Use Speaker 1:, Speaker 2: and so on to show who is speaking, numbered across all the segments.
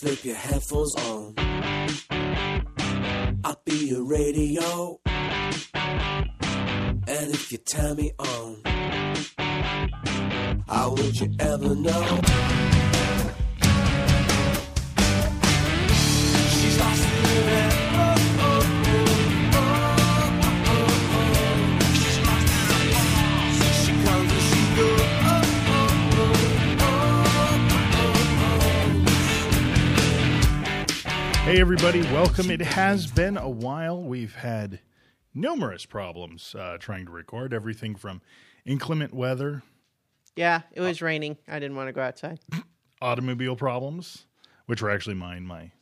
Speaker 1: Slip your headphones on. I'll be your radio. And if you turn me on, how would you ever know?
Speaker 2: Hey, everybody, welcome. It has been a while. We've had numerous problems uh, trying to record everything from inclement weather,
Speaker 3: Yeah, it was raining. I didn't want to go outside.
Speaker 2: automobile problems, which were actually mine. My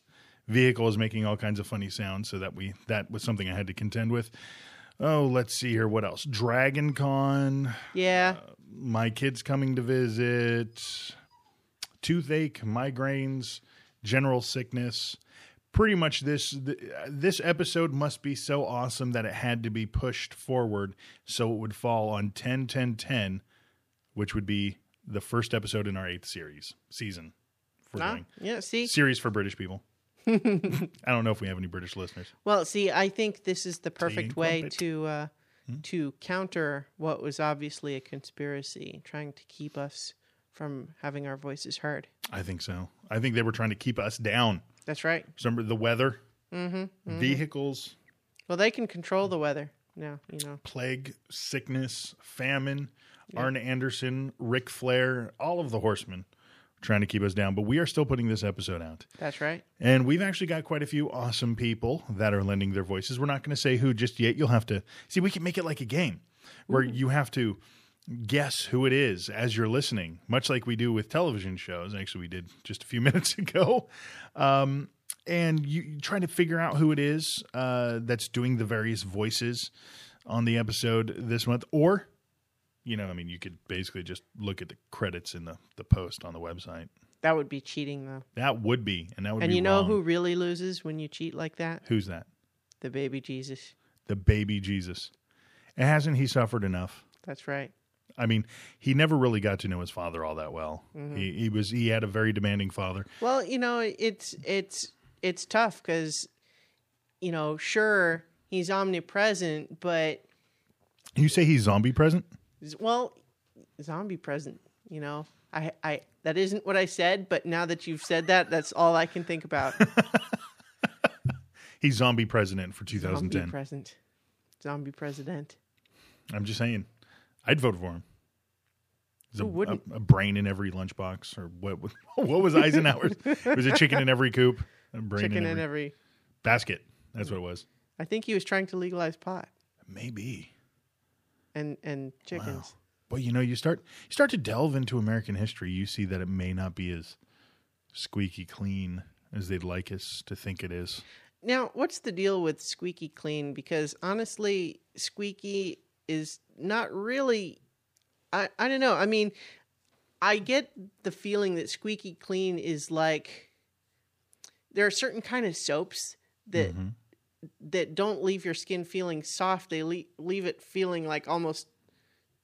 Speaker 2: vehicle was making all kinds of funny sounds, so that we that was something I had to contend with. Oh, let's see here. What else? Dragon Con,
Speaker 3: Yeah,
Speaker 2: my kids coming to visit, toothache, migraines, general sickness. Pretty much this th- this episode must be so awesome that it had to be pushed forward so it would fall on 10 10 10 which would be the first episode in our 8th series season. We're
Speaker 3: Ah,
Speaker 2: doing
Speaker 3: yeah. See,
Speaker 2: series for British people. I don't know if we have any British listeners.
Speaker 3: well, see, I think this is the perfect way to uh,
Speaker 2: Hmm?
Speaker 3: to counter what was obviously a conspiracy, trying to keep us from having our voices heard.
Speaker 2: I think so. I think they were trying to keep us down.
Speaker 3: That's right.
Speaker 2: Remember the weather, mm-hmm, mm-hmm. vehicles,
Speaker 3: Well, they can control the weather now. You know.
Speaker 2: plague, sickness, famine, Arn Anderson, Ric Flair, all of the horsemen trying to keep us down. But we are still putting this episode out.
Speaker 3: That's right.
Speaker 2: And we've actually got quite a few awesome people that are lending their voices. We're not going to say who just yet. You'll have to see, we can make it like a game where you have to guess who it is as you're listening, much like we do with television shows. Actually, we did just a few minutes ago. Um, and you, try to figure out who it is uh, that's doing the various voices on the episode this month. Or, you know, I mean, you could basically just look at the credits in the, the post on the website.
Speaker 3: That would be cheating, though.
Speaker 2: That would be, and that would
Speaker 3: And you know
Speaker 2: wrong.
Speaker 3: who really loses when you cheat like that?
Speaker 2: Who's that?
Speaker 3: The baby Jesus.
Speaker 2: the baby Jesus. And hasn't he suffered enough?
Speaker 3: That's right.
Speaker 2: I mean, he never really got to know his father all that well. Mm-hmm. He, he was he had a very demanding father.
Speaker 3: Well, you know, it's it's it's tough because, you know, sure he's omnipresent, but
Speaker 2: You say he's zombie present?
Speaker 3: well, zombie present. You know, I I that isn't what I said, but now that you've said that, that's all I can think about.
Speaker 2: He's zombie president for 2010.
Speaker 3: zombie
Speaker 2: 2010.
Speaker 3: present, zombie president.
Speaker 2: I'm just saying, I'd vote for him.
Speaker 3: Who
Speaker 2: a,
Speaker 3: wouldn't?
Speaker 2: A, a brain in every lunchbox, or what? What was Eisenhower's? it was a chicken in every coop, a brain
Speaker 3: Chicken
Speaker 2: in
Speaker 3: in
Speaker 2: every,
Speaker 3: every.
Speaker 2: basket. That's what it was.
Speaker 3: I think he was trying to legalize pot
Speaker 2: Maybe.
Speaker 3: and and chickens.
Speaker 2: But you know, you start you start to delve into American history, you see that it may not be as squeaky clean as they'd like us to think it is.
Speaker 3: Now, what's the deal with squeaky clean? Because honestly, squeaky is not really. I, I don't know. I mean, I get the feeling that squeaky clean is like there are certain kind of soaps that that don't leave your skin feeling soft. They le- leave it feeling like almost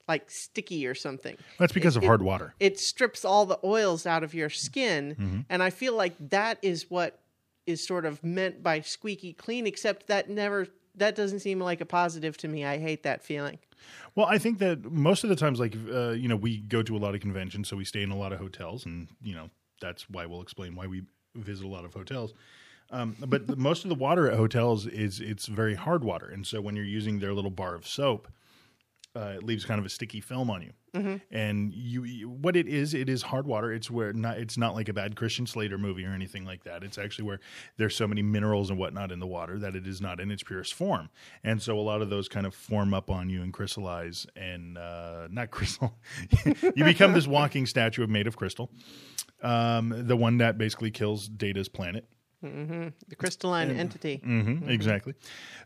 Speaker 3: like sticky or something
Speaker 2: That's because of
Speaker 3: it-
Speaker 2: hard water.
Speaker 3: it strips all the oils out of your skin
Speaker 2: Mm-hmm.
Speaker 3: and i feel like that is what is sort of meant by squeaky clean except that never that doesn't seem like a positive to me i hate that feeling
Speaker 2: Well, I think that most of the times, like uh, you know, we go to a lot of conventions, so we stay in a lot of hotels, and you know, that's why we'll explain why we visit a lot of hotels. Um, but most of the water at hotels is it's very hard water, and so when you're using their little bar of soap, uh, it leaves kind of a sticky film on you. And you, you, what it is, it is hard water. It's where not, it's not like a bad Christian Slater movie or anything like that. It's actually where there's so many minerals and whatnot in the water that it is not in its purest form. And so a lot of those kind of form up on you and crystallize and uh, not crystal. you become this walking statue of made of crystal. Um, the one that basically kills Data's planet.
Speaker 3: The crystalline entity
Speaker 2: hmm Exactly.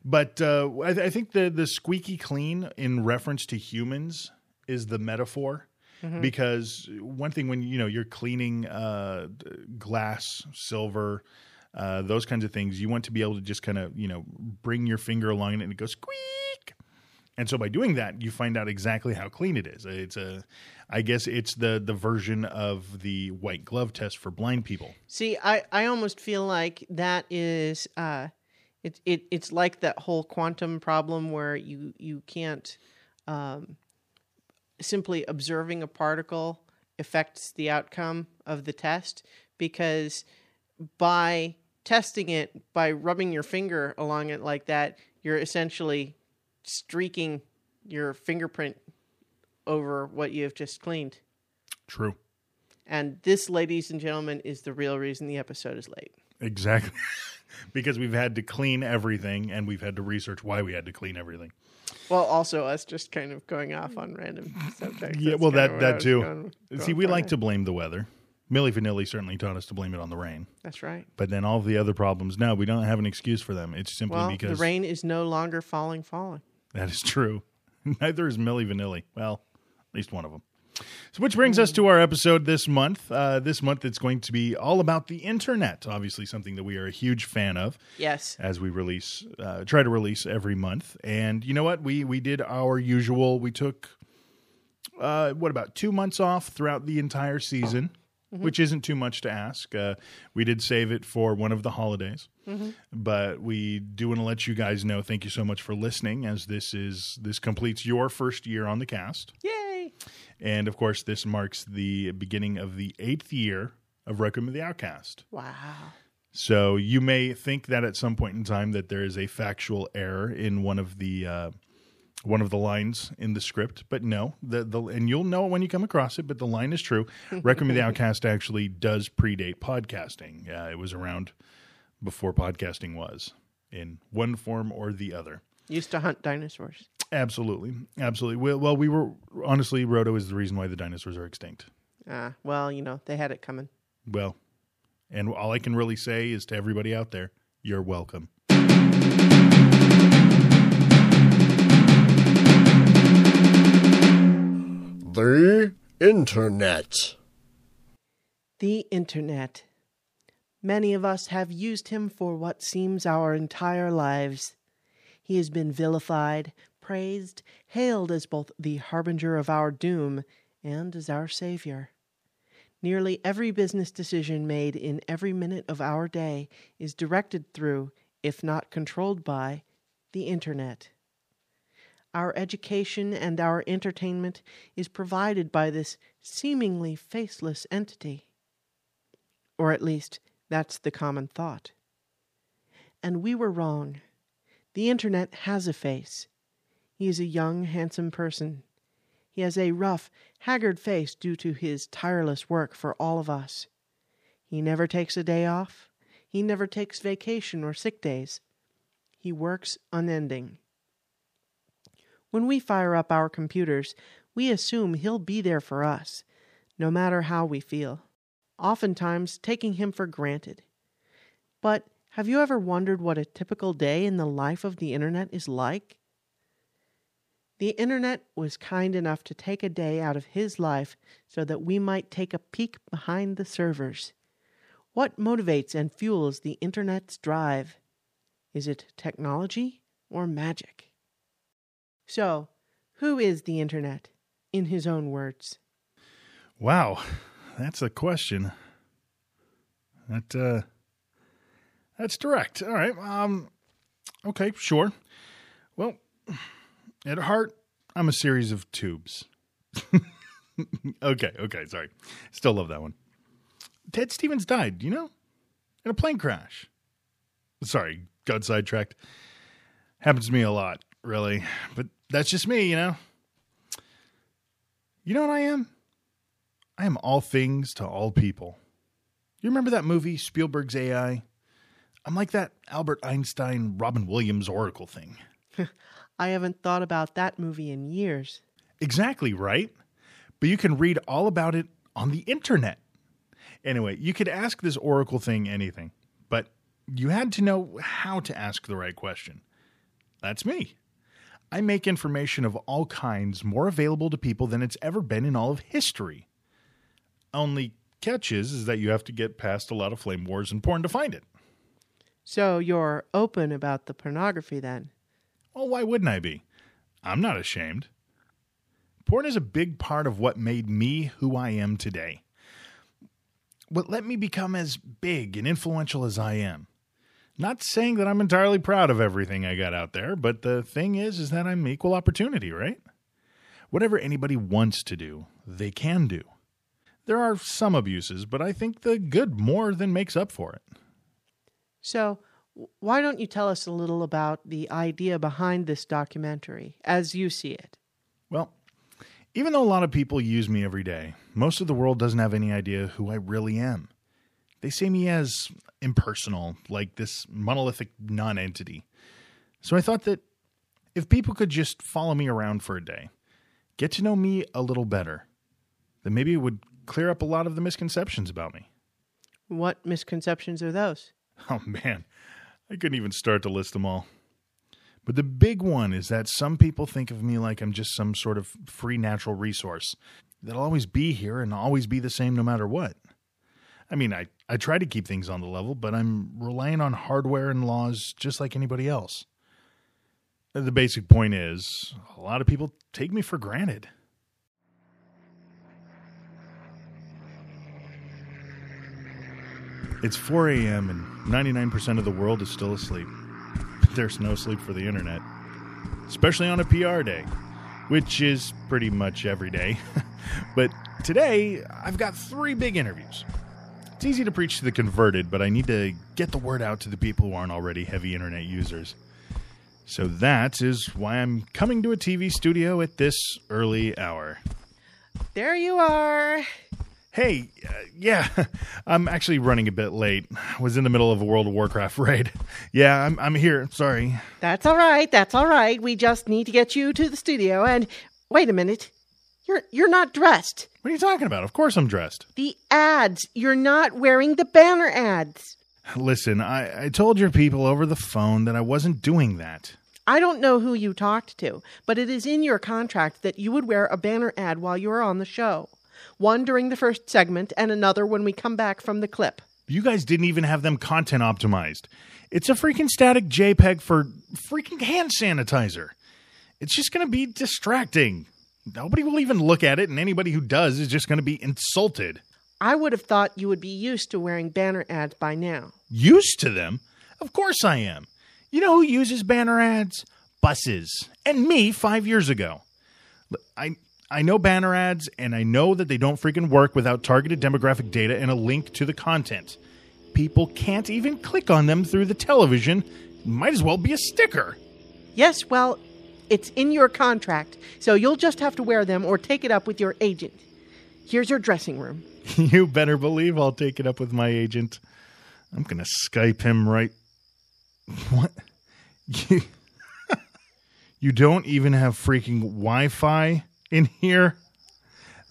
Speaker 2: But uh, I, I think the the squeaky clean in reference to humans is the metaphor. Because one thing when you know you're cleaning uh, glass, silver, uh, those kinds of things, you want to be able to just kind of you know bring your finger along it and it goes squeak, And so by doing that, you find out exactly how clean it is. It's a, I guess it's the the version of the white glove test for blind people.
Speaker 3: See, I, I almost feel like that is uh, it, it it's like that whole quantum problem where you you can't um, simply observing a particle affects the outcome of the test because by testing it by rubbing your finger along it like that, you're essentially streaking your fingerprint over what you have just cleaned.
Speaker 2: True.
Speaker 3: And this, ladies and gentlemen, is the real reason the episode is late.
Speaker 2: Exactly. because we've had to clean everything and we've had to research why we had to clean everything.
Speaker 3: Well, also us just kind of going off on random subjects.
Speaker 2: Yeah,
Speaker 3: That's
Speaker 2: well, that
Speaker 3: of what I
Speaker 2: that too.
Speaker 3: going-
Speaker 2: See, we like
Speaker 3: there.
Speaker 2: to blame the weather. Milli Vanilli certainly taught us to blame it on the rain.
Speaker 3: That's right.
Speaker 2: But then all the other problems, no, we don't have an excuse for them. It's simply
Speaker 3: Well,
Speaker 2: because
Speaker 3: the rain is no longer falling, falling.
Speaker 2: That is true. Neither is Milli Vanilli. Well, at least one of them. So, which brings us to our episode this month. Uh, this month, it's going to be all about the internet. Obviously, something that we are a huge fan of.
Speaker 3: Yes.
Speaker 2: as we release uh, try to release every month and you know what we we did our usual we took uh, what about two months off throughout the entire season which isn't too much to ask. Uh, we did save it for one of the holidays but we do want to let you guys know thank you so much for listening as this is this completes your first year on the cast.
Speaker 3: Yay.
Speaker 2: and of course this marks the beginning of the eighth year of requiem of the outcast.
Speaker 3: Wow.
Speaker 2: so you may think that at some point in time that there is a factual error in one of the uh, one of the lines in the script, but no, the the and you'll know it when you come across it. But the line is true. Requiem of the Outcast actually does predate podcasting. Uh, it was around before podcasting was in one form or the other.
Speaker 3: Used to hunt dinosaurs.
Speaker 2: Absolutely, absolutely. Well, well, we were honestly, Roto is the reason why the dinosaurs are extinct.
Speaker 3: Ah, well, you know, they had it coming.
Speaker 2: Well, and all I can really say is to everybody out there, you're welcome.
Speaker 4: The Internet.
Speaker 3: The Internet. Many of us have used him for what seems our entire lives. He has been vilified, praised, hailed as both the harbinger of our doom and as our savior. Nearly every business decision made in every minute of our day is directed through, if not controlled by, the Internet. Our education and our entertainment is provided by this seemingly faceless entity. Or at least, that's the common thought. And we were wrong. The Internet has a face. He is a young, handsome person. He has a rough, haggard face due to his tireless work for all of us. He never takes a day off. He never takes vacation or sick days. He works unending. When we fire up our computers, we assume he'll be there for us, no matter how we feel, oftentimes taking him for granted. But have you ever wondered what a typical day in the life of the Internet is like? The Internet was kind enough to take a day out of his life so that we might take a peek behind the servers. What motivates and fuels the Internet's drive? Is it technology or magic? So, who is the Internet, in his own words?
Speaker 2: Wow, that's a question. That uh that's direct. All right. Um okay, sure. Well, at heart, I'm a series of tubes. okay, okay, sorry. Still love that one. Ted Stevens died, you know? In a plane crash. Sorry, got sidetracked. Happens to me a lot, really. But that's just me, you know? You know what I am? I am all things to all people. You remember that movie, Spielberg's AI? I'm like that Albert Einstein, Robin Williams Oracle thing.
Speaker 3: I haven't thought about that movie in years.
Speaker 2: Exactly, right? But you can read all about it on the internet. Anyway, you could ask this Oracle thing anything, but you had to know how to ask the right question. That's me. I make information of all kinds more available to people than it's ever been in all of history. Only catch is, is that you have to get past a lot of flame wars and porn to find it.
Speaker 3: So you're open about the pornography then?
Speaker 2: Well, why wouldn't I be? I'm not ashamed. Porn is a big part of what made me who I am today. What let me become as big and influential as I am. Not saying that I'm entirely proud of everything I got out there, but the thing is is that I'm equal opportunity, right? Whatever anybody wants to do, they can do. There are some abuses, but I think the good more than makes up for it.
Speaker 3: So, why don't you tell us a little about the idea behind this documentary as you see it?
Speaker 2: Well, even though a lot of people use me every day, most of the world doesn't have any idea who I really am. They see me as impersonal, like this monolithic non entity. So I thought that if people could just follow me around for a day, get to know me a little better, then maybe it would clear up a lot of the misconceptions about me.
Speaker 3: What misconceptions are those?
Speaker 2: Oh man, I couldn't even start to list them all. But the big one is that some people think of me like I'm just some sort of free natural resource that'll always be here and always be the same no matter what. I mean, I, I try to keep things on the level, but I'm relying on hardware and laws just like anybody else. Uh, the basic point is a lot of people take me for granted. It's 4 a.m., and 99% of the world is still asleep. There's no sleep for the internet, especially on a PR day, which is pretty much every day. but today, I've got three big interviews. It's easy to preach to the converted, but I need to get the word out to the people who aren't already heavy internet users. So that is why I'm coming to a TV studio at this early hour.
Speaker 3: There you are.
Speaker 2: Hey, uh, yeah, I'm actually running a bit late. I Was in the middle of a World of Warcraft raid. Yeah, I'm I'm here. Sorry.
Speaker 3: That's all right. That's all right. We just need to get you to the studio. And wait a minute. You're you're not dressed.
Speaker 2: What are you talking about? Of course I'm dressed.
Speaker 3: The ads. You're not wearing the banner ads.
Speaker 2: Listen, I, I told your people over the phone that I wasn't doing that.
Speaker 3: I don't know who you talked to, but it is in your contract that you would wear a banner ad while you are on the show. One during the first segment and another when we come back from the clip.
Speaker 2: You guys didn't even have them content optimized. It's a freaking static JPEG for freaking hand sanitizer. It's just going to be distracting. Nobody will even look at it, and anybody who does is just going to be insulted.
Speaker 3: I would have thought you would be used to wearing banner ads by now.
Speaker 2: Used to them? Of course I am. You know who uses banner ads? Buses. And me five years ago. I I know banner ads, and I know that they don't freaking work without targeted demographic data and a link to the content. People can't even click on them through the television. Might as well be a sticker.
Speaker 3: Yes, well, it's in your contract, so you'll just have to wear them or take it up with your agent. Here's your dressing room.
Speaker 2: you better believe I'll take it up with my agent. I'm gonna Skype him right. What? You, you don't even have freaking Wi Fi in here?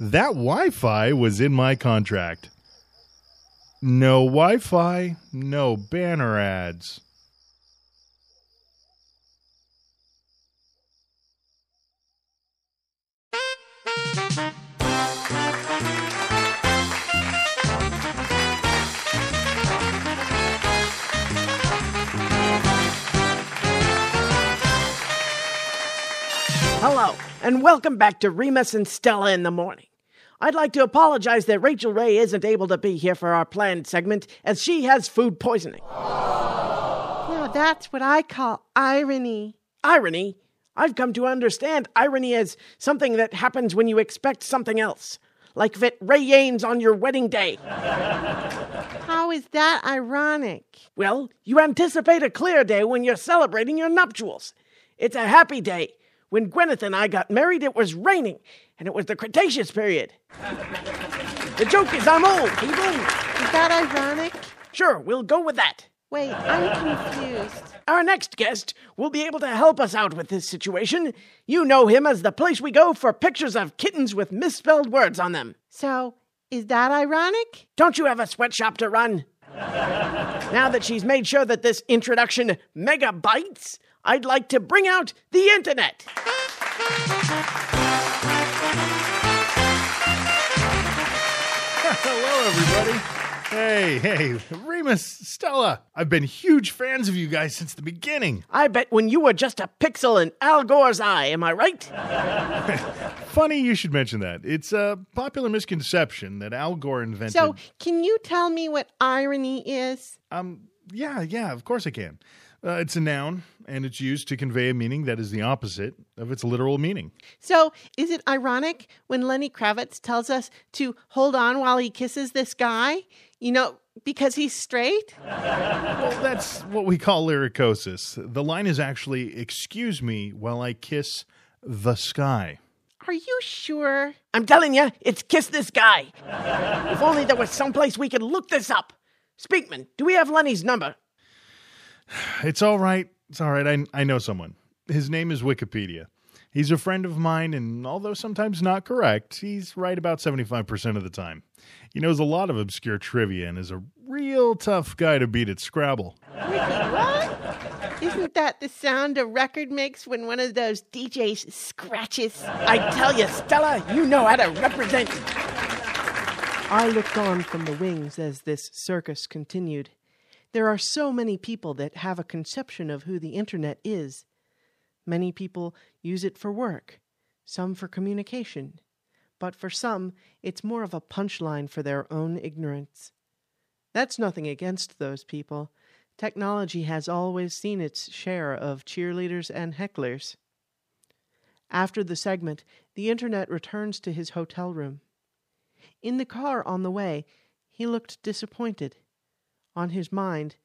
Speaker 2: That Wi Fi was in my contract. No Wi Fi, no banner ads.
Speaker 5: Hello, and welcome back to Remus and Stella in the Morning. I'd like to apologize that Rachael Ray isn't able to be here for our planned segment as she has food poisoning.
Speaker 3: Now that's what I call irony.
Speaker 5: Irony? I've come to understand irony as something that happens when you expect something else. Like if it rains on your wedding day.
Speaker 3: How is that ironic?
Speaker 5: Well, you anticipate a clear day when you're celebrating your nuptials. It's a happy day. When Gwyneth and I got married, it was raining, and it was the Cretaceous period. The joke is I'm old, people.
Speaker 3: Is that ironic?
Speaker 5: Sure, we'll go with that.
Speaker 3: Wait, I'm confused.
Speaker 5: Our next guest will be able to help us out with this situation. You know him as the place we go for pictures of kittens with misspelled words on them.
Speaker 3: So, is that ironic?
Speaker 5: Don't you have a sweatshop to run? now that she's made sure that this introduction megabytes, I'd like to bring out the internet.
Speaker 2: Hello, everybody. Hey, hey, Remus, Stella. I've been huge fans of you guys since the beginning.
Speaker 5: I bet when you were just a pixel in Al Gore's eye, am I right?
Speaker 2: Funny you should mention that. It's a popular misconception that Al Gore invented.
Speaker 3: So, can you tell me what irony is?
Speaker 2: Um, yeah, yeah, of course I can. Uh, it's a noun, and it's used to convey a meaning that is the opposite of its literal meaning.
Speaker 3: So, is it ironic when Lenny Kravitz tells us to hold on while he kisses this guy? You know, because he's straight?
Speaker 2: Well, that's what we call lyricosis. The line is actually, excuse me while I kiss the sky.
Speaker 3: Are you sure?
Speaker 5: I'm telling you, it's Kiss This Guy. if only there was someplace we could look this up. Speakman, do we have Lenny's number?
Speaker 2: It's all right. It's all right. I, I know someone. His name is Wikipedia. He's a friend of mine, and although sometimes not correct, he's right about 75% of the time. He knows a lot of obscure trivia and is a real tough guy to beat at Scrabble.
Speaker 3: What? Isn't that the sound a record makes when one of those DJs scratches?
Speaker 5: I tell you, Stella, you know how to represent.
Speaker 3: I looked on from the wings as this circus continued. There are so many people that have a conception of who the internet is. Many people use it for work, some for communication, but for some, it's more of a punchline for their own ignorance. That's nothing against those people. Technology has always seen its share of cheerleaders and hecklers. After the segment, the internet returns to his hotel room. In the car on the way, he looked disappointed. On his mind,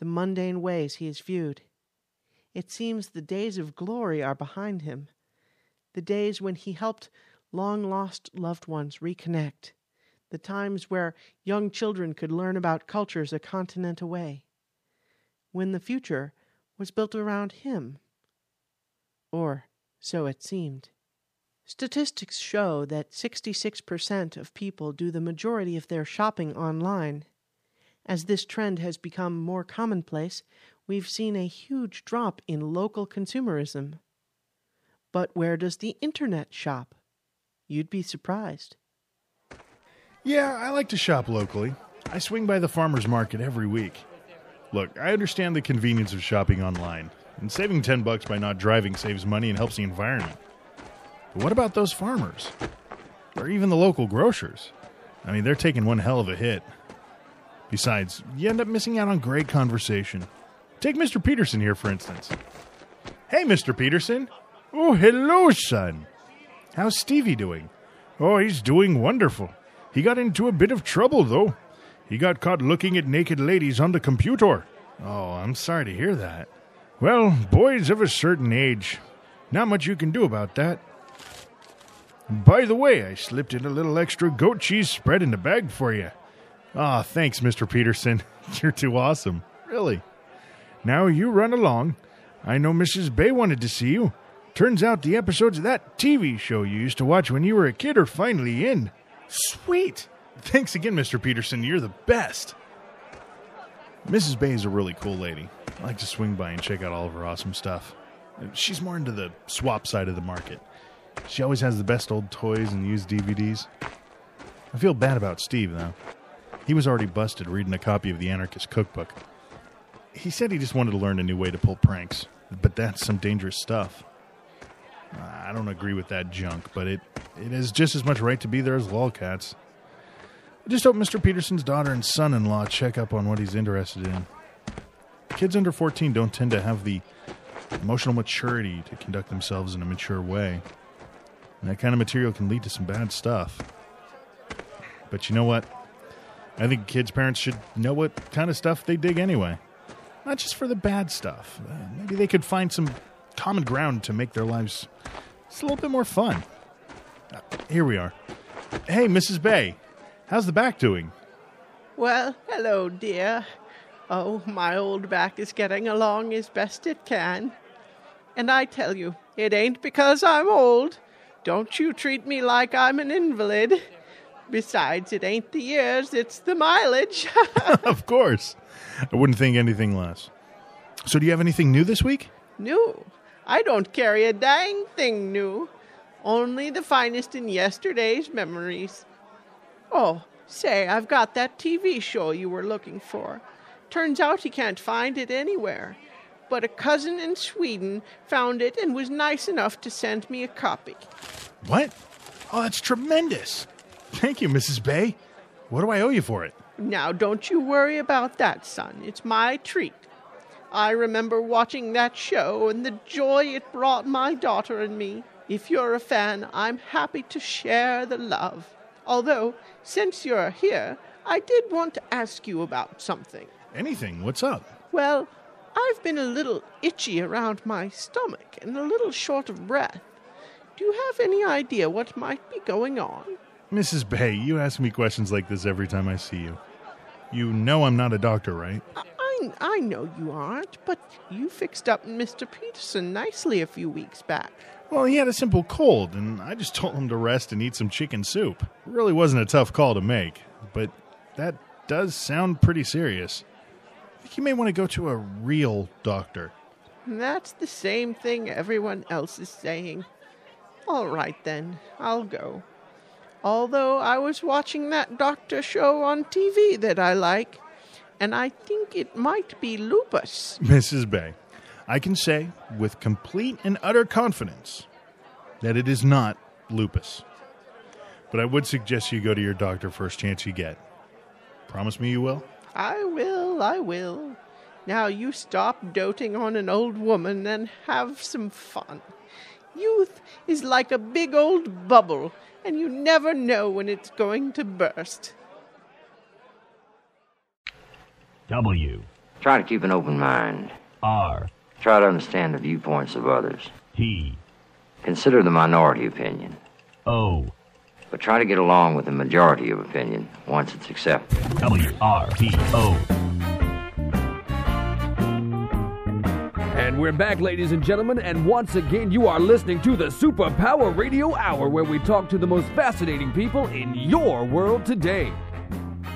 Speaker 3: the mundane ways he is viewed. It seems the days of glory are behind him, the days when he helped long lost loved ones reconnect, the times where young children could learn about cultures a continent away, when the future was built around him. Or so it seemed. Statistics show that 66% of people do the majority of their shopping online. As this trend has become more commonplace, we've seen a huge drop in local consumerism. But where does the internet shop? You'd be surprised.
Speaker 2: Yeah, I like to shop locally. I swing by the farmer's market every week. Look, I understand the convenience of shopping online, and saving 10 bucks by not driving saves money and helps the environment. But what about those farmers? Or even the local grocers? I mean, they're taking one hell of a hit. Besides, you end up missing out on great conversation. Take Mr. Peterson here, for instance. Hey, Mr. Peterson. Oh, hello, son. How's Stevie doing? Oh, he's doing wonderful. He got into a bit of trouble, though. He got caught looking at naked ladies on the computer. Oh, I'm sorry to hear that. Well, boys of a certain age, not much you can do about that. By the way, I slipped in a little extra goat cheese spread in the bag for you. Ah, thanks, Mr. Peterson. You're too awesome. Really. Now you run along. I know Mrs. Bay wanted to see you. Turns out the episodes of that TV show you used to watch when you were a kid are finally in. Sweet. Thanks again, Mr. Peterson. You're the best. Mrs. Bay is a really cool lady. I like to swing by and check out all of her awesome stuff. She's more into the swap side of the market. She always has the best old toys and used DVDs. I feel bad about Steve, though. He was already busted reading a copy of the Anarchist Cookbook. He said he just wanted to learn a new way to pull pranks, but that's some dangerous stuff. I don't agree with that junk, but it, it has just as much right to be there as lolcats. I just hope Mr. Peterson's daughter and son in law check up on what he's interested in. Kids under 14 don't tend to have the emotional maturity to conduct themselves in a mature way. And that kind of material can lead to some bad stuff. But you know what? I think kids' parents should know what kind of stuff they dig anyway. Not just for the bad stuff. Uh, maybe they could find some common ground to make their lives just a little bit more fun. Uh, here we are. Hey, Mrs. Bay, how's the back doing?
Speaker 3: Well, hello, dear. Oh, my old back is getting along as best it can. And I tell you, it ain't because I'm old. Don't you treat me like I'm an invalid. Besides, it ain't the years, it's the mileage.
Speaker 2: of course. I wouldn't think anything less. So, do you have anything new this week?
Speaker 3: new. I don't carry a dang thing new. Only the finest in yesterday's memories. Oh, Say, I've got that TV show you were looking for. Turns out he can't find it anywhere. But a cousin in Sweden found it and was nice enough to send me a copy.
Speaker 2: What? Oh, that's tremendous. Thank you, Mrs. Bay. What do I owe you for it?
Speaker 3: Now, don't you worry about that, son. It's my treat. I remember watching that show and the joy it brought my daughter and me. If you're a fan, I'm happy to share the love. Although, since you're here, I did want to ask you about something.
Speaker 2: Anything. What's up?
Speaker 3: Well, I've been a little itchy around my stomach and a little short of breath. Do you have any idea what might be going on?
Speaker 2: Mrs. Bay, you ask me questions like this every time I see you. You know I'm not a doctor, right?
Speaker 3: I, I, know you aren't, but you fixed up Mr. Peterson nicely a few weeks back.
Speaker 2: Well, he had a simple cold, and I just told him to rest and eat some chicken soup. It really wasn't a tough call to make, but that does sound pretty serious. I think you may want to go to a real doctor.
Speaker 3: That's the same thing everyone else is saying. All right then, I'll go. Although I was watching that doctor show on TV that I like, and I think it might be lupus.
Speaker 2: Mrs. Bay, I can say with complete and utter confidence that it is not lupus. But I would suggest you go to your doctor first chance you get. Promise me you will?
Speaker 3: I will, I will. Now you stop doting on an old woman and have some fun. Youth is like a big old bubble, and you never know when it's going to burst.
Speaker 6: W
Speaker 7: Try to keep an open mind.
Speaker 6: R
Speaker 7: Try to understand the viewpoints of others.
Speaker 6: T
Speaker 7: Consider the minority opinion,
Speaker 6: O
Speaker 7: but try to get along with the majority of opinion once it's accepted.
Speaker 6: W R T O.
Speaker 8: we're back, ladies and gentlemen, and once again, you are listening to the Superpower Radio Hour, where we talk to the most fascinating people in your world today.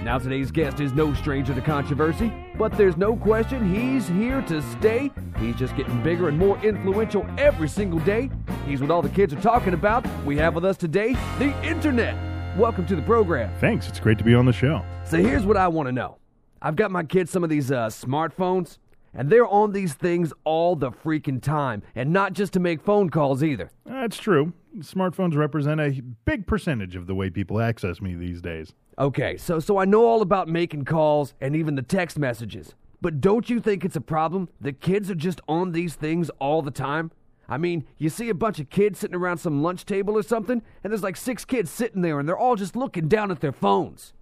Speaker 8: Now, today's guest is no stranger to controversy, but there's no question he's here to stay. He's just getting bigger and more influential every single day. He's what all the kids are talking about. We have with us today the internet. Welcome to the program.
Speaker 2: Thanks. It's great to be on the show.
Speaker 8: So here's what I want to know. I've got my kids some of these uh, smartphones, and they're on these things all the freaking time, and not just to make phone calls either.
Speaker 2: That's true. Smartphones represent a big percentage of the way people access me these days.
Speaker 8: Okay, so so I know all about making calls and even the text messages. But don't you think it's a problem that kids are just on these things all the time? I mean, you see a bunch of kids sitting around some lunch table or something, and there's like six kids sitting there and they're all just looking down at their phones.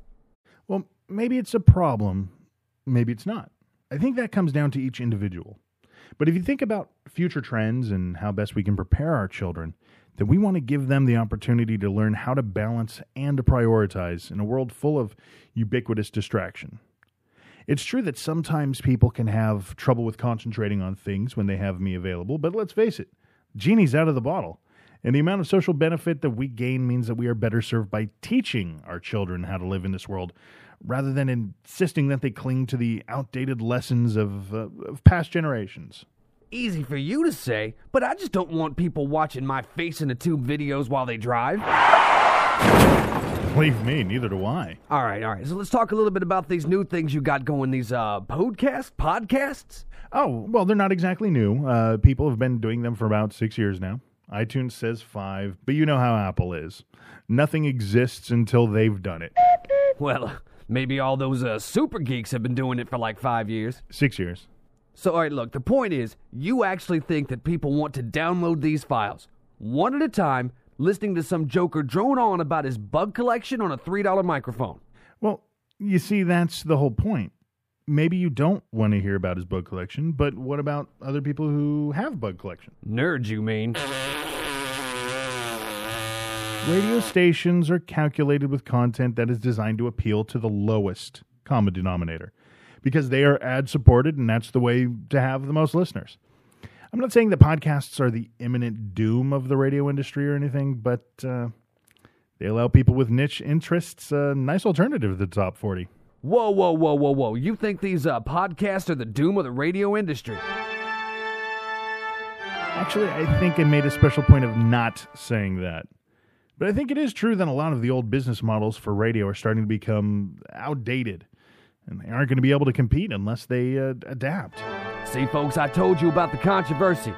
Speaker 2: Well, maybe it's a problem, maybe it's not. I think that comes down to each individual. But if you think about future trends and how best we can prepare our children, that we want to give them the opportunity to learn how to balance and to prioritize in a world full of ubiquitous distraction. It's true that sometimes people can have trouble with concentrating on things when they have me available, but let's face it, genie's out of the bottle. And the amount of social benefit that we gain means that we are better served by teaching our children how to live in this world rather than insisting that they cling to the outdated lessons of, uh, of past generations.
Speaker 8: Easy for you to say, but I just don't want people watching my face in a tube videos while they drive.
Speaker 2: Believe me, neither do I.
Speaker 8: All right, all right. So let's talk a little bit about these new things you got going. These uh podcasts, podcasts.
Speaker 2: Oh, well, they're not exactly new. Uh, people have been doing them for about six years now. iTunes says five, but you know how Apple is. Nothing exists until they've done it.
Speaker 8: Well, maybe all those uh, super geeks have been doing it for like five years.
Speaker 2: Six years.
Speaker 8: So, all right, look. The point is, you actually think that people want to download these files one at a time, listening to some joker drone on about his bug collection on a three dollar microphone.
Speaker 2: Well, you see, that's the whole point. Maybe you don't want to hear about his bug collection, but what about other people who have bug collection?
Speaker 8: Nerds, you mean?
Speaker 2: Radio stations are calculated with content that is designed to appeal to the lowest common denominator because they are ad supported, and that's the way to have the most listeners. I'm not saying that podcasts are the imminent doom of the radio industry or anything, but uh, they allow people with niche interests a nice alternative to the top 40.
Speaker 8: Whoa, whoa, whoa, whoa, whoa! You think these uh, podcasts are the doom of the radio industry?
Speaker 2: Actually, I think I made a special point of not saying that. But I think it is true that a lot of the old business models for radio are starting to become outdated, and they aren't going to be able to compete unless they uh, adapt.
Speaker 8: See, folks, I told you about the controversy.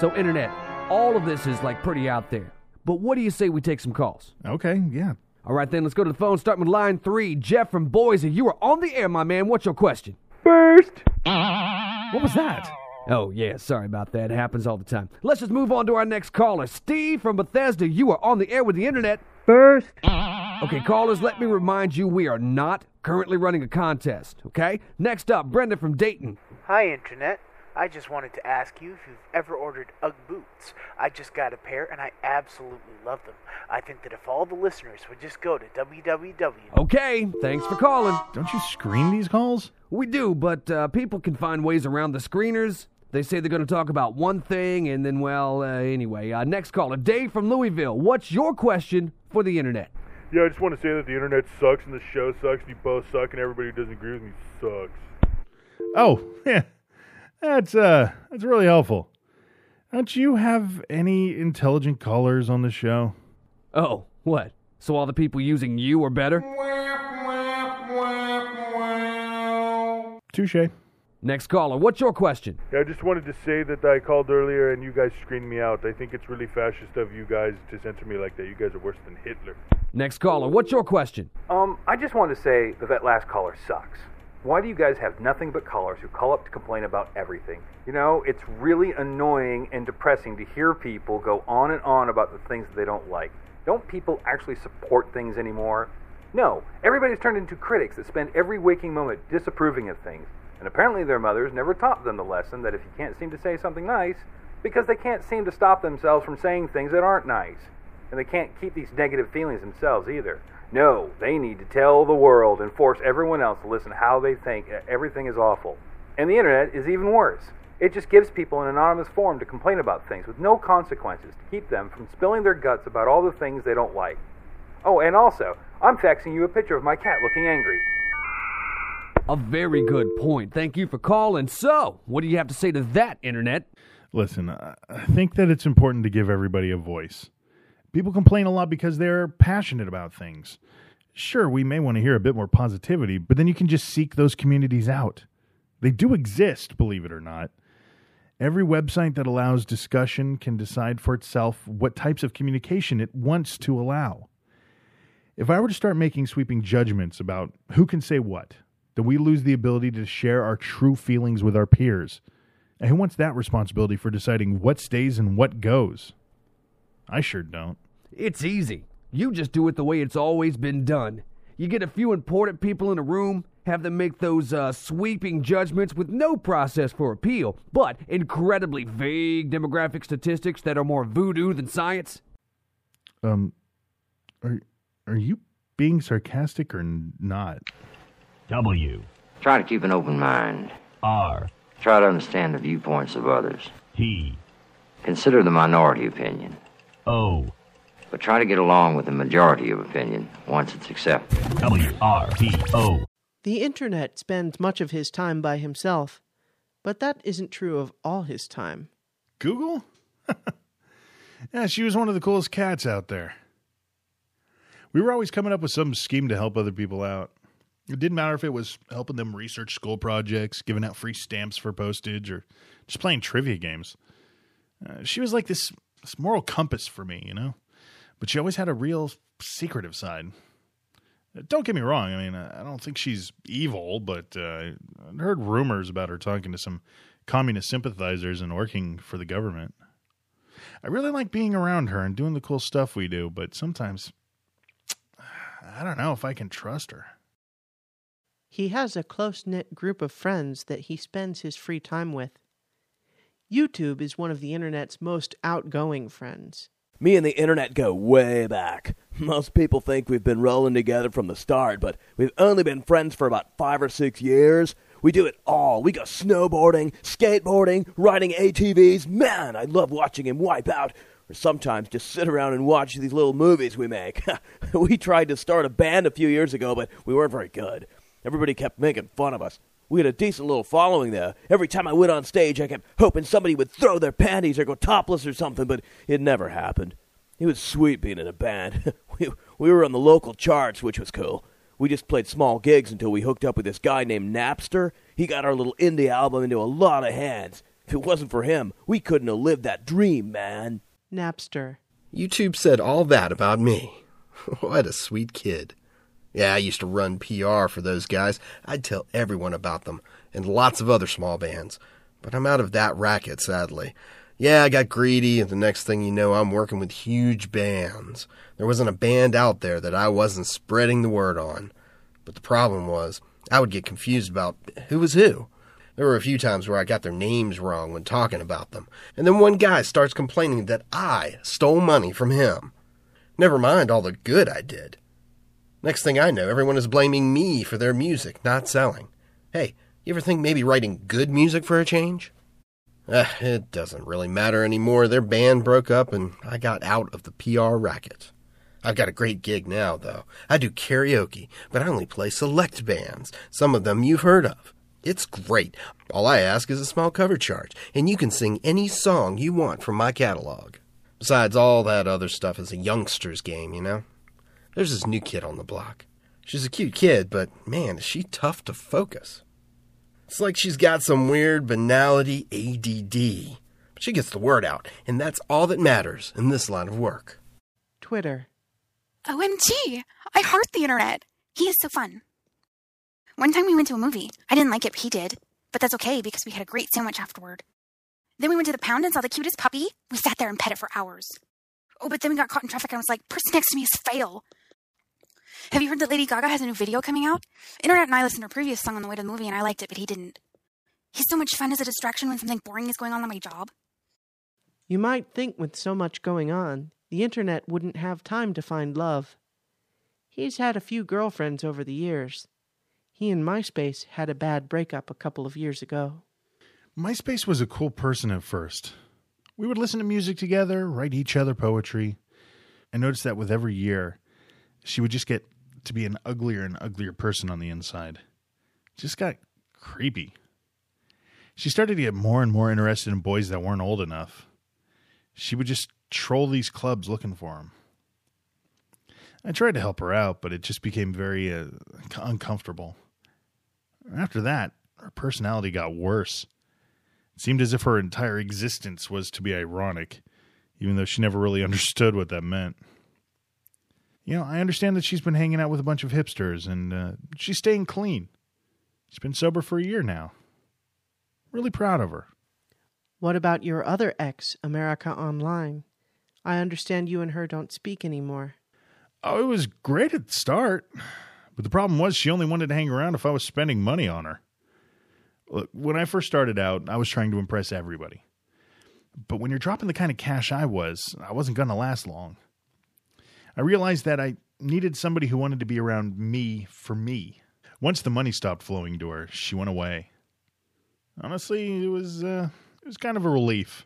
Speaker 8: So, Internet, all of this is like pretty out there. But what do you say we take some calls?
Speaker 2: Okay, yeah.
Speaker 8: All right, then, let's go to the phone. Starting with line three. Jeff from Boise, you are on the air, my man. What's your question?
Speaker 9: First.
Speaker 2: What was that?
Speaker 8: Oh, yeah, sorry about that. It happens all the time. Let's just move on to our next caller. Steve from Bethesda, you are on the air with the internet.
Speaker 9: First.
Speaker 8: Okay, callers, let me remind you we are not currently running a contest, okay? Next up, Brenda from Dayton.
Speaker 10: Hi, Internet. I just wanted to ask you if you've ever ordered Ugg boots. I just got a pair and I absolutely love them. I think that if all the listeners would just go to www.
Speaker 8: Okay, thanks for calling.
Speaker 2: Don't you screen these calls?
Speaker 8: We do, but uh, people can find ways around the screeners. They say they're going to talk about one thing, and then, well, uh, anyway. Uh, next caller, Dave from Louisville. What's your question for the internet?
Speaker 11: Yeah, I just want to say that the internet sucks and the show sucks and you both suck and everybody who doesn't agree with me sucks.
Speaker 2: Oh, yeah. That's uh that's really helpful. Don't you have any intelligent callers on the show?
Speaker 8: Oh, what? So all the people using you are better?
Speaker 2: Touche.
Speaker 8: Next caller, what's your question?
Speaker 11: Yeah, I just wanted to say that I called earlier and you guys screened me out. I think it's really fascist of you guys to censor me like that. You guys are worse than Hitler.
Speaker 8: Next caller, what's your question?
Speaker 12: Um, I just wanted to say that that last caller sucks. Why do you guys have nothing but callers who call up to complain about everything? You know, it's really annoying and depressing to hear people go on and on about the things that they don't like. Don't people actually support things anymore? No, everybody's turned into critics that spend every waking moment disapproving of things. And apparently their mothers never taught them the lesson that if you can't seem to say something nice, because they can't seem to stop themselves from saying things that aren't nice. And they can't keep these negative feelings themselves either. No, they need to tell the world and force everyone else to listen how they think everything is awful. And the internet is even worse. It just gives people an anonymous forum to complain about things with no consequences to keep them from spilling their guts about all the things they don't like. Oh, and also, I'm faxing you a picture of my cat looking angry.
Speaker 8: A very good point. Thank you for calling. So, what do you have to say to that, Internet?
Speaker 2: Listen, I think that it's important to give everybody a voice. People complain a lot because they're passionate about things. Sure, we may want to hear a bit more positivity, but then you can just seek those communities out. They do exist, believe it or not. Every website that allows discussion can decide for itself what types of communication it wants to allow. If I were to start making sweeping judgments about who can say what, then we lose the ability to share our true feelings with our peers. And who wants that responsibility for deciding what stays and what goes? I sure don't.
Speaker 8: It's easy. You just do it the way it's always been done. You get a few important people in a room, have them make those uh, sweeping judgments with no process for appeal, but incredibly vague demographic statistics that are more voodoo than science.
Speaker 2: Um, are are you being sarcastic or not?
Speaker 6: W
Speaker 7: Try to keep an open mind.
Speaker 6: R
Speaker 7: Try to understand the viewpoints of others.
Speaker 6: T
Speaker 7: Consider the minority opinion.
Speaker 6: O
Speaker 7: But try to get along with the majority of opinion once it's accepted.
Speaker 6: W R T O
Speaker 3: The internet spends much of his time by himself, but that isn't true of all his time.
Speaker 2: Google? yeah, she was one of the coolest cats out there. We were always coming up with some scheme to help other people out. It didn't matter if it was helping them research school projects, giving out free stamps for postage, or just playing trivia games. Uh, she was like this, this moral compass for me, you know? But she always had a real secretive side. Uh, Don't get me wrong. I mean, I don't think she's evil, but uh, I heard rumors about her talking to some communist sympathizers and working for the government. I really like being around her and doing the cool stuff we do, but sometimes I don't know if I can trust her.
Speaker 3: He has a close knit group of friends that he spends his free time with. YouTube is one of the internet's most outgoing friends.
Speaker 13: Me and the internet go way back. Most people think we've been rolling together from the start, but we've only been friends for about five or six years. We do it all. We go snowboarding, skateboarding, riding ATVs. Man, I love watching him wipe out. Or sometimes just sit around and watch these little movies we make. we tried to start a band a few years ago, but we weren't very good. Everybody kept making fun of us. We had a decent little following there. Every time I went on stage, I kept hoping somebody would throw their panties or go topless or something, but it never happened. It was sweet being in a band. we, we were on the local charts, which was cool. We just played small gigs until we hooked up with this guy named Napster. He got our little indie album into a lot of hands. If it wasn't for him, we couldn't have lived that dream, man.
Speaker 3: Napster.
Speaker 4: YouTube said all that about me. what a sweet kid. Yeah, I used to run PR for those guys. I'd tell everyone about them, and lots of other small bands. But I'm out of that racket, sadly. Yeah, I got greedy, and the next thing you know, I'm working with huge bands. There wasn't a band out there that I wasn't spreading the word on. But the problem was, I would get confused about who was who. There were a few times where I got their names wrong when talking about them, and then one guy starts complaining that I stole money from him. Never mind all the good I did. Next thing I know, everyone is blaming me for their music not selling. Hey, you ever think maybe writing good music for a change? Eh, it doesn't really matter anymore. Their band broke up and I got out of the PR racket. I've got a great gig now, though. I do karaoke, but I only play select bands, some of them you've heard of. It's great. All I ask is a small cover charge, and you can sing any song you want from my catalog. Besides, all that other stuff is a youngster's game, you know? There's this new kid on the block. She's a cute kid, but man, is she tough to focus. It's like she's got some weird banality ADD. But she gets the word out, and that's all that matters in this line of work.
Speaker 3: Twitter.
Speaker 9: OMG! I heart the internet. He is so fun. One time we went to a movie. I didn't like it, but he did. But that's okay because we had a great sandwich afterward. Then we went to the pound and saw the cutest puppy. We sat there and pet it for hours. Oh, but then we got caught in traffic and I was like, person next to me is fail. Have you heard that Lady Gaga has a new video coming out? Internet and I listened to her previous song on the way to the movie and I liked it, but he didn't. He's so much fun as a distraction when something boring is going on on my job.
Speaker 3: You might think with so much going on, the internet wouldn't have time to find love. He's had a few girlfriends over the years. He and MySpace had a bad breakup a couple of years ago.
Speaker 2: MySpace was a cool person at first. We would listen to music together, write each other poetry. I noticed that with every year, she would just get to be an uglier and uglier person on the inside. Just got creepy. She started to get more and more interested in boys that weren't old enough. She would just troll these clubs looking for them. I tried to help her out, but it just became very uh, uncomfortable. After that, her personality got worse. It seemed as if her entire existence was to be ironic, even though she never really understood what that meant. You know, I understand that she's been hanging out with a bunch of hipsters and uh, she's staying clean. She's been sober for a year now. Really proud of her.
Speaker 3: What about your other ex, America Online? I understand you and her don't speak anymore.
Speaker 2: Oh, it was great at the start. But the problem was she only wanted to hang around if I was spending money on her. Look, when I first started out, I was trying to impress everybody. But when you're dropping the kind of cash I was, I wasn't going to last long. I realized that I needed somebody who wanted to be around me for me. Once the money stopped flowing to her, she went away. Honestly, it was uh, it was kind of a relief.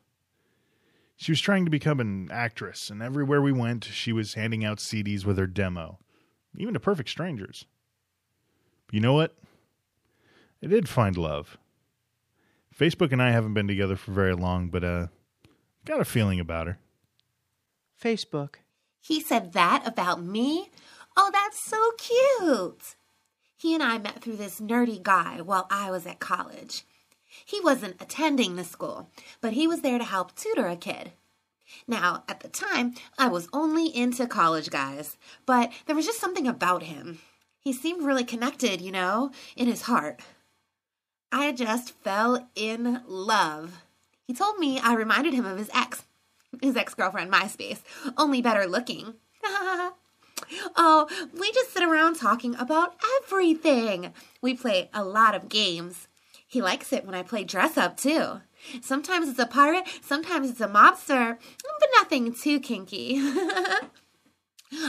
Speaker 2: She was trying to become an actress, and everywhere we went, she was handing out CDs with her demo, even to perfect strangers. But you know what? I did find love. Facebook and I haven't been together for very long, but uh, got a feeling about her.
Speaker 3: Facebook.
Speaker 14: He said that about me? Oh, that's so cute. He and I met through this nerdy guy while I was at college. He wasn't attending the school, but he was there to help tutor a kid. Now, at the time, I was only into college guys, but there was just something about him. He seemed really connected, you know, in his heart. I just fell in love. He told me I reminded him of his ex, his ex girlfriend, MySpace, only better looking. oh, we just sit around talking about everything. We play a lot of games. He likes it when I play dress up, too. Sometimes it's a pirate, sometimes it's a mobster, but nothing too kinky.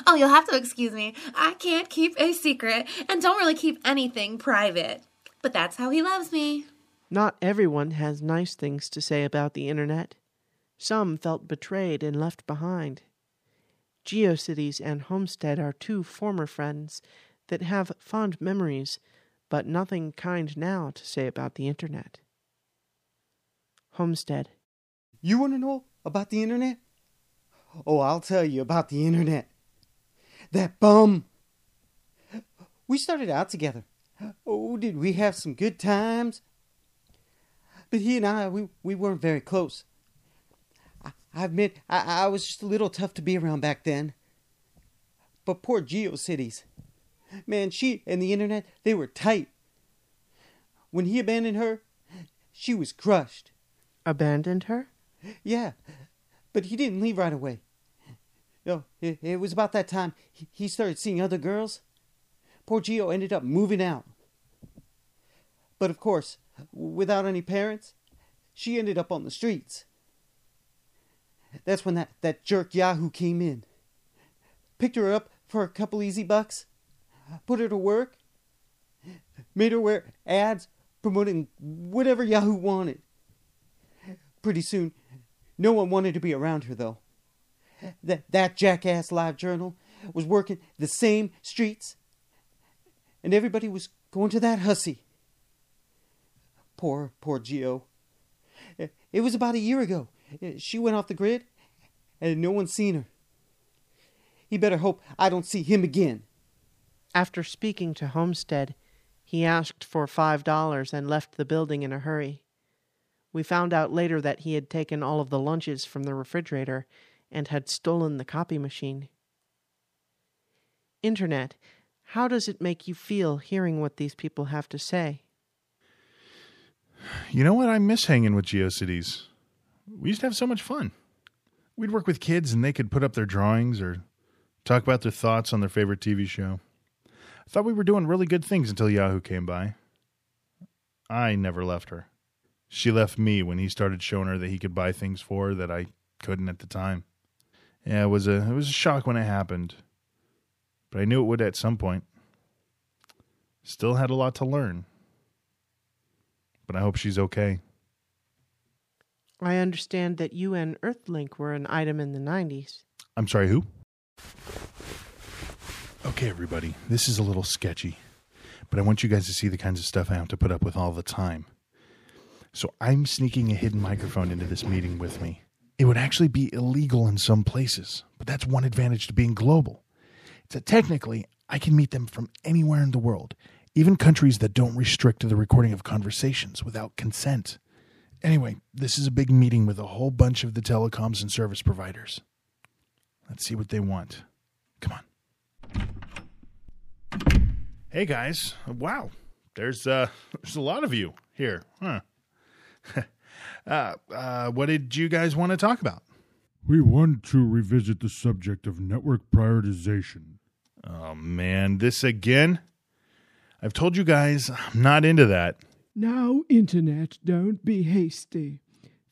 Speaker 14: oh, you'll have to excuse me. I can't keep a secret and don't really keep anything private. But that's how he loves me.
Speaker 3: Not everyone has nice things to say about the internet. Some felt betrayed and left behind. GeoCities and Homestead are two former friends that have fond memories, but nothing kind now to say about the internet. Homestead.
Speaker 15: You want to know about the internet? Oh, I'll tell you about the internet. That bum. We started out together. Oh, did we have some good times? But he and I, we, we weren't very close. I, admit, I, I was just a little tough to be around back then. But poor GeoCities. Man, she and the internet, they were tight. When he abandoned her, she was crushed.
Speaker 3: Abandoned her?
Speaker 15: Yeah, but he didn't leave right away. No, it, it was about that time he, he started seeing other girls. Poor Geo ended up moving out. But of course, without any parents, she ended up on the streets. That's when that, that jerk Yahoo came in. Picked her up for a couple easy bucks, put her to work, made her wear ads promoting whatever Yahoo wanted. Pretty soon, no one wanted to be around her, though. That, that jackass Live Journal was working the same streets, and everybody was going to that hussy. Poor, poor Geo. It was about a year ago. She went off the grid, and no one's seen her. He better hope I don't see him again.
Speaker 3: After speaking to Homestead, he asked for five dollars and left the building in a hurry. We found out later that he had taken all of the lunches from the refrigerator and had stolen the copy machine. Internet, how does it make you feel hearing what these people have to say?
Speaker 2: You know what? I miss hanging with GeoCities. We used to have so much fun. We'd work with kids and they could put up their drawings or talk about their thoughts on their favorite TV show. I thought we were doing really good things until Yahoo came by. I never left her. She left me when he started showing her that he could buy things for her that I couldn't at the time. Yeah, it was a it was a shock when it happened. But I knew it would at some point. Still had a lot to learn. But I hope she's okay.
Speaker 3: I understand that you and Earthlink were an item in the 90s.
Speaker 2: I'm sorry, who? Okay, everybody, this is a little sketchy, but I want you guys to see the kinds of stuff I have to put up with all the time. So I'm sneaking a hidden microphone into this meeting with me. It would actually be illegal in some places, but that's one advantage to being global. It's that technically I can meet them from anywhere in the world, even countries that don't restrict the recording of conversations without consent. Anyway, this is a big meeting with a whole bunch of the telecoms and service providers. Let's see what they want. Come on. Hey guys. Wow. There's uh there's a lot of you here. Huh. uh, uh what did you guys want to talk about?
Speaker 11: We want to revisit the subject of network prioritization.
Speaker 2: Oh man, this again? I've told you guys I'm not into that.
Speaker 5: Now, Internet, don't be hasty.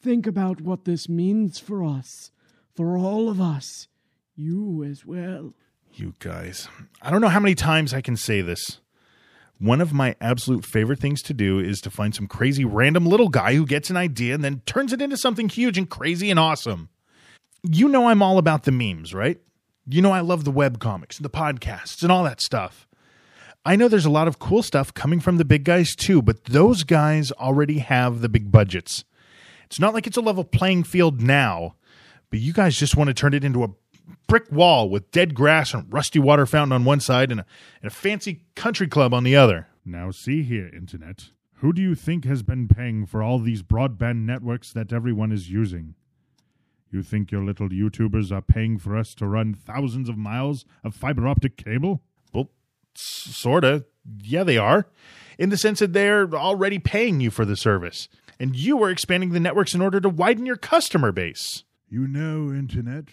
Speaker 5: Think about what this means for us, for all of us, you as well.
Speaker 2: You guys. I don't know how many times I can say this. One of my absolute favorite things to do is to find some crazy random little guy who gets an idea and then turns it into something huge and crazy and awesome. You know I'm all about the memes, right? You know I love the web comics and the podcasts and all that stuff. I know there's a lot of cool stuff coming from the big guys too, but those guys already have the big budgets. It's not like it's a level playing field now, but you guys just want to turn it into a brick wall with dead grass and rusty water fountain on one side and a, and a fancy country club on the other.
Speaker 11: Now, see here, Internet. Who do you think has been paying for all these broadband networks that everyone is using? You think your little YouTubers are paying for us to run thousands of miles of fiber optic cable?
Speaker 2: Sort of. Yeah, they are. In the sense that they're already paying you for the service. And you are expanding the networks in order to widen your customer base.
Speaker 11: You know, Internet,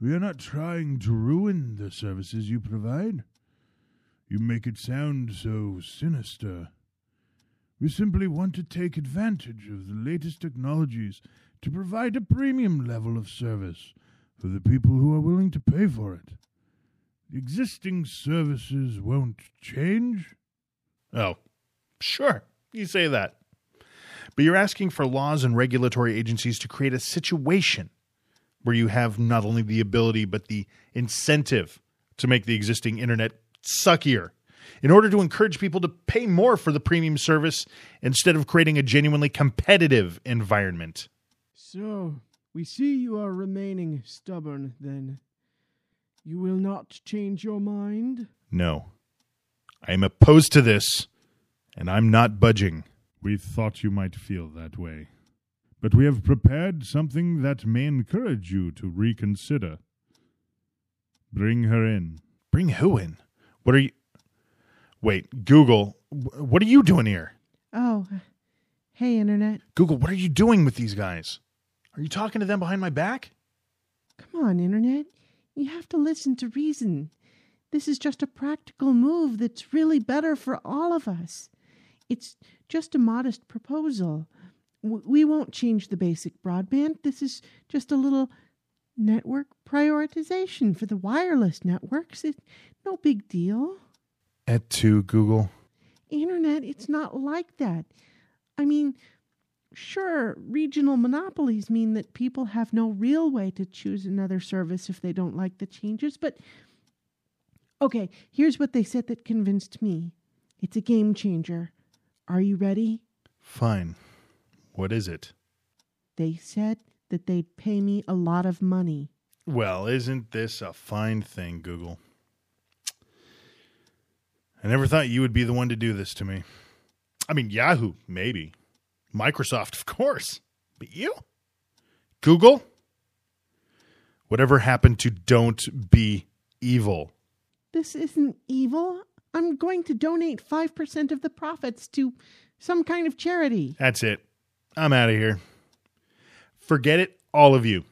Speaker 11: we are not trying to ruin the services you provide. You make it sound so sinister. We simply want to take advantage of the latest technologies to provide a premium level of service for the people who are willing to pay for it. The existing services won't change.
Speaker 2: Oh, sure, you say that. But you're asking for laws and regulatory agencies to create a situation where you have not only the ability but the incentive to make the existing internet suckier in order to encourage people to pay more for the premium service instead of creating a genuinely competitive environment.
Speaker 5: So, We see you are remaining stubborn, then. You will not change your mind?
Speaker 2: No. I am opposed to this, and I'm not budging.
Speaker 11: We thought you might feel that way. But we have prepared something that may encourage you to reconsider. Bring her in.
Speaker 2: Bring who in? What are you. Wait, Google, what are you doing here?
Speaker 5: Oh, hey, Internet.
Speaker 2: Google, what are you doing with these guys? Are you talking to them behind my back?
Speaker 5: Come on, Internet. You have to listen to reason. This is just a practical move that's really better for all of us. It's just a modest proposal. We won't change the basic broadband. This is just a little network prioritization for the wireless networks. It's no big deal.
Speaker 2: Et tu, Google.
Speaker 5: Internet, it's not like that. I mean, sure, regional monopolies mean that people have no real way to choose another service if they don't like the changes, but okay, here's what they said that convinced me. It's a game changer. Are you ready?
Speaker 2: Fine. What is it?
Speaker 5: They said that they'd pay me a lot of money.
Speaker 2: Well, isn't this a fine thing, Google? I never thought you would be the one to do this to me. I mean, Yahoo, maybe. Microsoft, of course. But you? Google? Whatever happened to don't be evil?
Speaker 5: This isn't evil. I'm going to donate 5% of the profits to some kind of charity.
Speaker 2: That's it. I'm out of here. Forget it, all of you.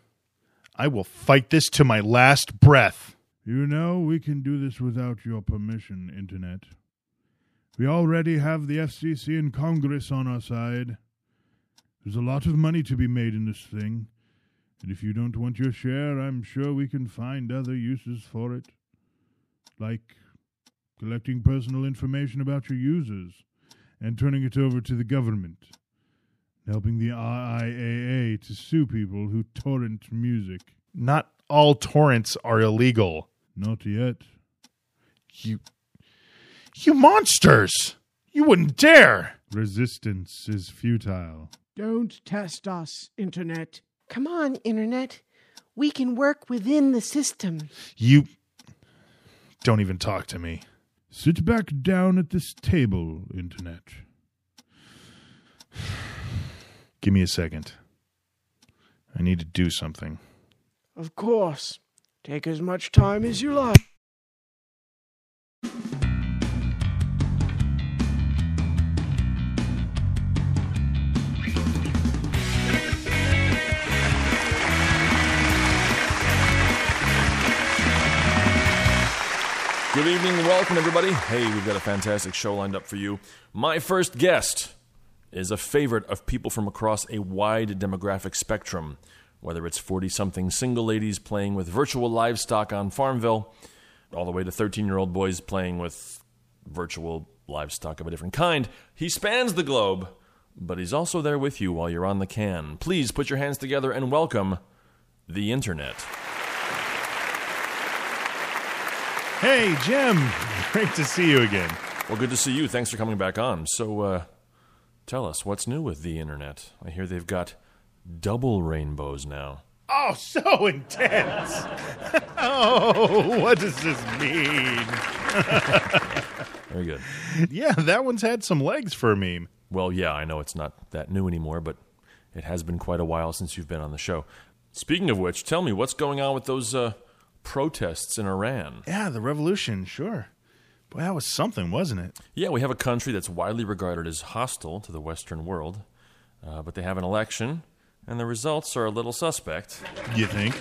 Speaker 2: I will fight this to my last breath.
Speaker 11: You know, we can do this without your permission, Internet. We already have the FCC and Congress on our side. There's a lot of money to be made in this thing, and if you don't want your share, I'm sure we can find other uses for it. Like collecting personal information about your users and turning it over to the government, helping the RIAA to sue people who torrent music.
Speaker 2: Not all torrents are illegal.
Speaker 11: Not yet.
Speaker 2: You. You monsters! You wouldn't dare!
Speaker 11: Resistance is futile.
Speaker 5: Don't test us, Internet. Come on, Internet. We can work within the system.
Speaker 2: You. Don't even talk to me.
Speaker 11: Sit back down at this table, Internet.
Speaker 2: Give me a second. I need to do something.
Speaker 5: Of course. Take as much time as you like.
Speaker 16: Good evening and welcome, everybody. Hey, we've got a fantastic show lined up for you. My first guest is a favorite of people from across a wide demographic spectrum, whether it's 40 something single ladies playing with virtual livestock on Farmville, all the way to 13 year old boys playing with virtual livestock of a different kind. He spans the globe, but he's also there with you while you're on the can. Please put your hands together and welcome the Internet.
Speaker 2: Hey, Jim. Great to see you again.
Speaker 16: Well, good to see you. Thanks for coming back on. So, uh, tell us, what's new with the internet? I hear they've got double rainbows now.
Speaker 2: Oh, so intense. oh, what does this mean?
Speaker 16: Very good.
Speaker 2: yeah, that one's had some legs for a meme.
Speaker 16: Well, yeah, I know it's not that new anymore, but it has been quite a while since you've been on the show. Speaking of which, tell me what's going on with those uh, protests in Iran?
Speaker 2: Yeah, the revolution, sure. Boy, that was something, wasn't it?
Speaker 16: Yeah, we have a country that's widely regarded as hostile to the Western world, uh, but they have an election, and the results are a little suspect.
Speaker 2: You think?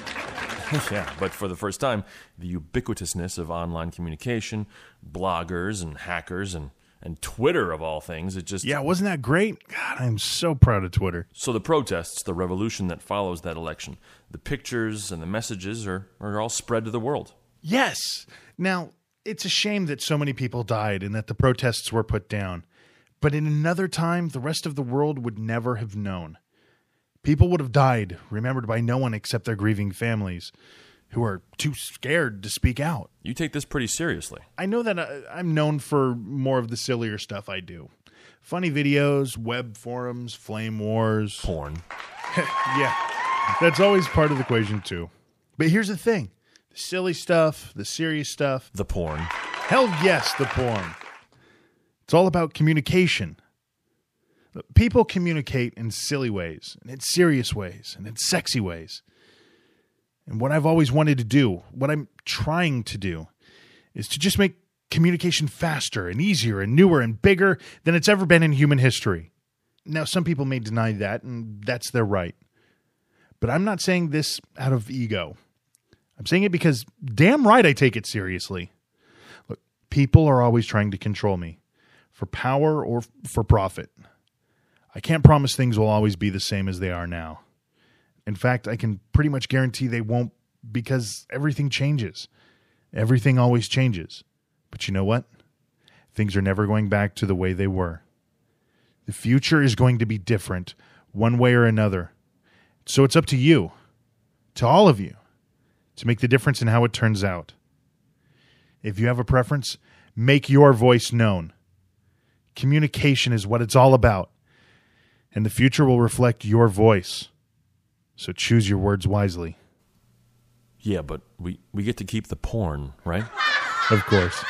Speaker 16: yeah, but for the first time, the ubiquitousness of online communication, bloggers and hackers and, and Twitter of all things, it just
Speaker 2: Yeah, wasn't that great? God, I'm so proud of Twitter.
Speaker 16: So the protests, the revolution that follows that election, the pictures and the messages are, are all spread to the world.
Speaker 2: Yes. Now, it's a shame that so many people died and that the protests were put down. But in another time, the rest of the world would never have known. People would have died, remembered by no one except their grieving families, who are too scared to speak out.
Speaker 16: You take this pretty seriously.
Speaker 2: I know that I, I'm known for more of the sillier stuff I do funny videos, web forums, flame wars,
Speaker 16: porn.
Speaker 2: yeah, That's always part of the equation too. But here's the thing: the silly stuff, the serious stuff,
Speaker 16: the porn.
Speaker 2: Hell yes, the porn. It's all about communication. People communicate in silly ways, and in serious ways, and in sexy ways. And what I've always wanted to do, what I'm trying to do, is to just make communication faster and easier and newer and bigger than it's ever been in human history. Now, some people may deny that, and that's their right. But I'm not saying this out of ego. I'm saying it because damn right I take it seriously. Look, people are always trying to control me for power or for profit. I can't promise things will always be the same as they are now. In fact, I can pretty much guarantee they won't because everything changes. Everything always changes. But you know what? Things are never going back to the way they were. The future is going to be different, one way or another. So it's up to you, to all of you, to make the difference in how it turns out. If you have a preference, make your voice known. Communication is what it's all about, and the future will reflect your voice. So choose your words wisely.
Speaker 16: Yeah, but we, we get to keep the porn, right?
Speaker 2: Of course.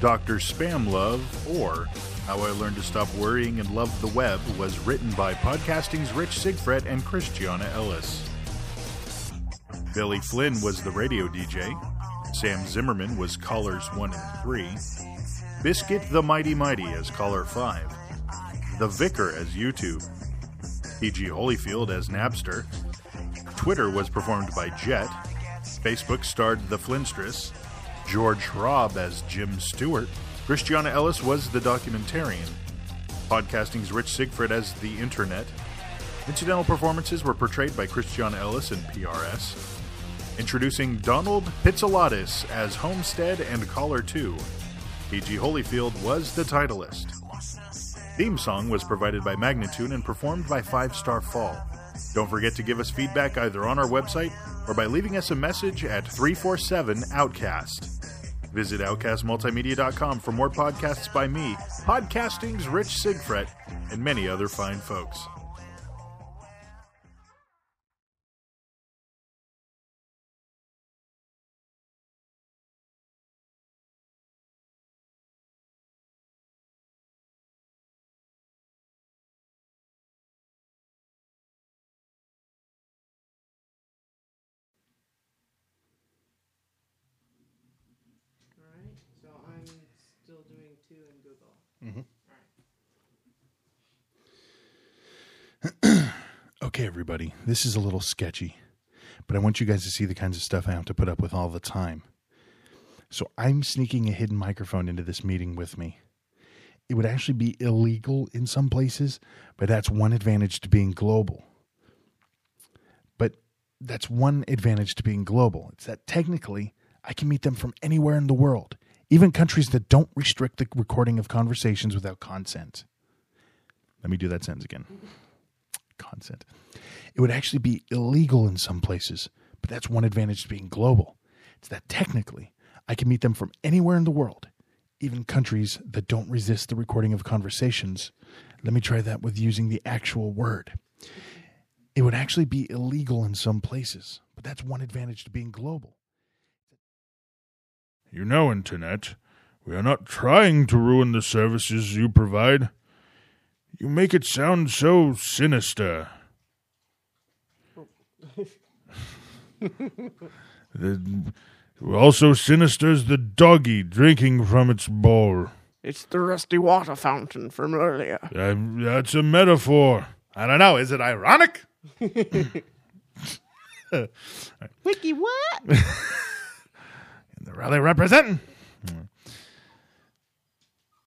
Speaker 17: Dr. Spamlove, or How I Learned to Stop Worrying and Love the Web, was written by Podcasting's Rich Sigfrit and Christiana Ellis. Billy Flynn was the radio DJ. Sam Zimmerman was callers 1 and 3. Biscuit the Mighty Mighty as caller 5. The Vicar as YouTube. P.G. Holyfield as Napster. Twitter was performed by Jet. Facebook starred The Flintstress. George Robb as Jim Stewart. Christiana Ellis was the documentarian. Podcasting's Rich Sigfrit as the Internet. Incidental performances were portrayed by Christiana Ellis and PRS. Introducing Donald Pizzolatis as Homestead and Caller 2. P.G. Holyfield was the titleist. Theme song was provided by Magnitude and performed by Five Star Fall. Don't forget to give us feedback either on our website or by leaving us a message at 347 Outcast. Visit OutcastMultimedia.com for more podcasts by me, Podcasting's Rich Sigfrit, and many other fine folks.
Speaker 2: Mhm. okay, everybody, this is a little sketchy, but I want you guys to see the kinds of stuff I have to put up with all the time. So I'm sneaking a hidden microphone into this meeting with me. It would actually be illegal in some places, but that's one advantage to being global. But that's one advantage to being global. It's that technically I can meet them from anywhere in the world, even countries that don't restrict the recording of conversations without consent. Let me do that sentence again. Consent. It would actually be illegal in some places, but that's one advantage to being global. It's that technically I can meet them from anywhere in the world, even countries that don't resist the recording of conversations. Let me try that with using the actual word. It would actually be illegal in some places, but that's one advantage to being global.
Speaker 11: You know, Internet, we are not trying to ruin the services you provide. You make it sound so sinister. The- also sinister is the doggy drinking from its bowl.
Speaker 5: It's the rusty water fountain from earlier.
Speaker 11: Uh, that's a metaphor.
Speaker 2: I don't know. Is it ironic?
Speaker 3: Wiki what?
Speaker 2: Raleigh representing. Mm-hmm.